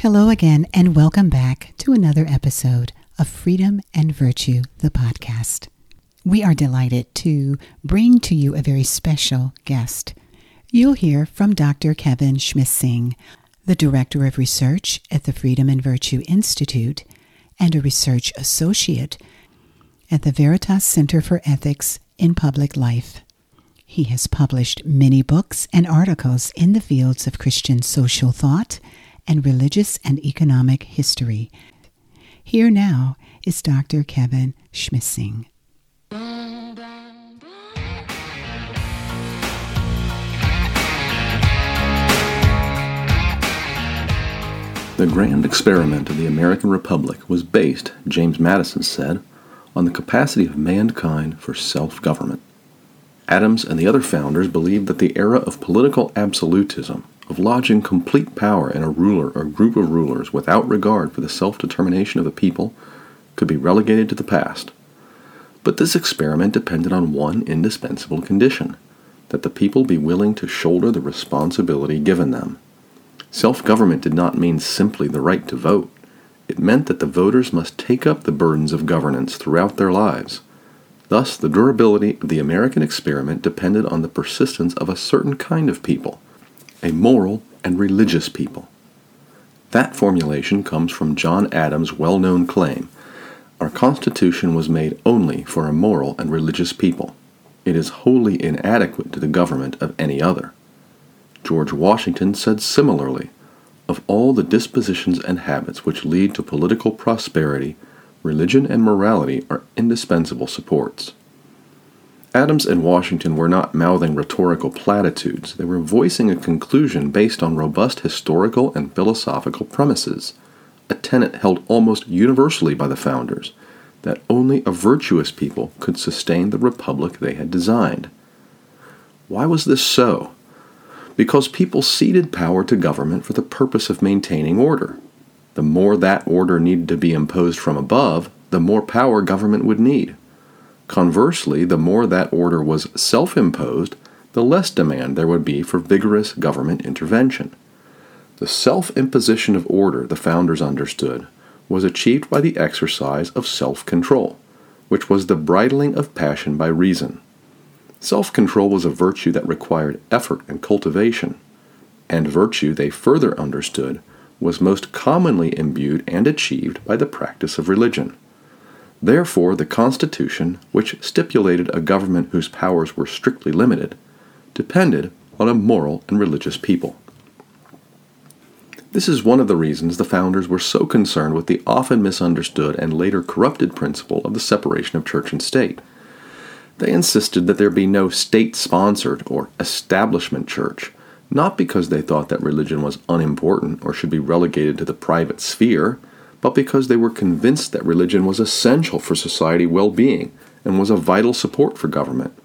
Hello again, and welcome back to another episode of Freedom and Virtue, the podcast. We are delighted to bring to you a very special guest. You'll hear from Dr. Kevin Schmiesing, the Director of Research at the Freedom and Virtue Institute and a Research Associate at the Veritas Center for Ethics in Public Life. He has published many books and articles in the fields of Christian social thought and religious and economic history. Here now is Dr. Kevin Schmiesing. The grand experiment of the American Republic was based, James Madison said, on the capacity of mankind for self government. Adams and the other founders believed that the era of political absolutism of lodging complete power in a ruler or group of rulers without regard for the self determination of a people could be relegated to the past. But this experiment depended on one indispensable condition that the people be willing to shoulder the responsibility given them. Self government did not mean simply the right to vote, it meant that the voters must take up the burdens of governance throughout their lives. Thus, the durability of the American experiment depended on the persistence of a certain kind of people a moral and religious people. That formulation comes from John Adams' well known claim Our Constitution was made only for a moral and religious people. It is wholly inadequate to the government of any other. George Washington said similarly Of all the dispositions and habits which lead to political prosperity, religion and morality are indispensable supports. Adams and Washington were not mouthing rhetorical platitudes, they were voicing a conclusion based on robust historical and philosophical premises, a tenet held almost universally by the founders that only a virtuous people could sustain the republic they had designed. Why was this so? Because people ceded power to government for the purpose of maintaining order. The more that order needed to be imposed from above, the more power government would need. Conversely, the more that order was self imposed, the less demand there would be for vigorous government intervention. The self imposition of order, the founders understood, was achieved by the exercise of self control, which was the bridling of passion by reason. Self control was a virtue that required effort and cultivation, and virtue, they further understood, was most commonly imbued and achieved by the practice of religion. Therefore, the Constitution, which stipulated a government whose powers were strictly limited, depended on a moral and religious people. This is one of the reasons the founders were so concerned with the often misunderstood and later corrupted principle of the separation of church and state. They insisted that there be no state sponsored or establishment church, not because they thought that religion was unimportant or should be relegated to the private sphere but because they were convinced that religion was essential for society well being and was a vital support for government.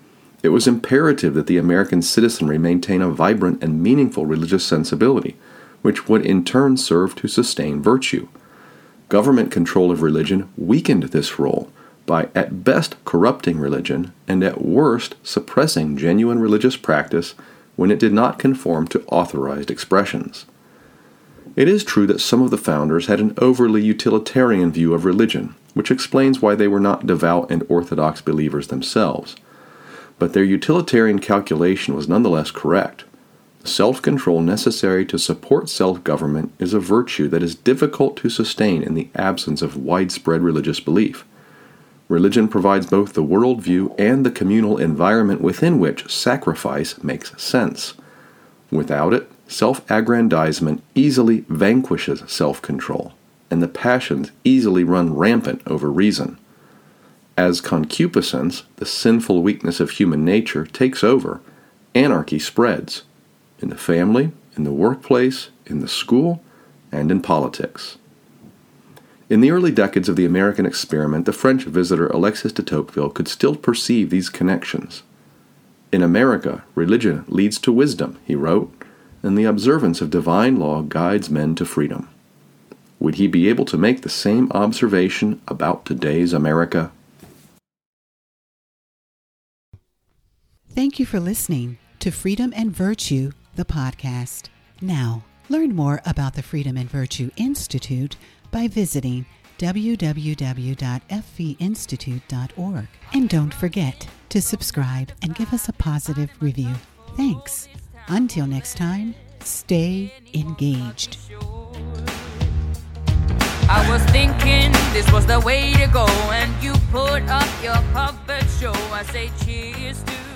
It was imperative that the American citizenry maintain a vibrant and meaningful religious sensibility, which would in turn serve to sustain virtue. Government control of religion weakened this role by at best corrupting religion and at worst suppressing genuine religious practice when it did not conform to authorized expressions. It is true that some of the founders had an overly utilitarian view of religion, which explains why they were not devout and orthodox believers themselves. But their utilitarian calculation was nonetheless correct. The self control necessary to support self government is a virtue that is difficult to sustain in the absence of widespread religious belief. Religion provides both the worldview and the communal environment within which sacrifice makes sense. Without it, Self aggrandizement easily vanquishes self control, and the passions easily run rampant over reason. As concupiscence, the sinful weakness of human nature, takes over, anarchy spreads in the family, in the workplace, in the school, and in politics. In the early decades of the American experiment, the French visitor Alexis de Tocqueville could still perceive these connections. In America, religion leads to wisdom, he wrote, and the observance of divine law guides men to freedom. Would he be able to make the same observation about today's America? Thank you for listening to Freedom and Virtue, the podcast. Now, Learn more about the Freedom and Virtue Institute by visiting www.fvinstitute.org. And don't forget to subscribe and give us a positive review. Thanks. Until next time, stay engaged. I was thinking this was the way to go, and you put up your puppet show. I say cheers to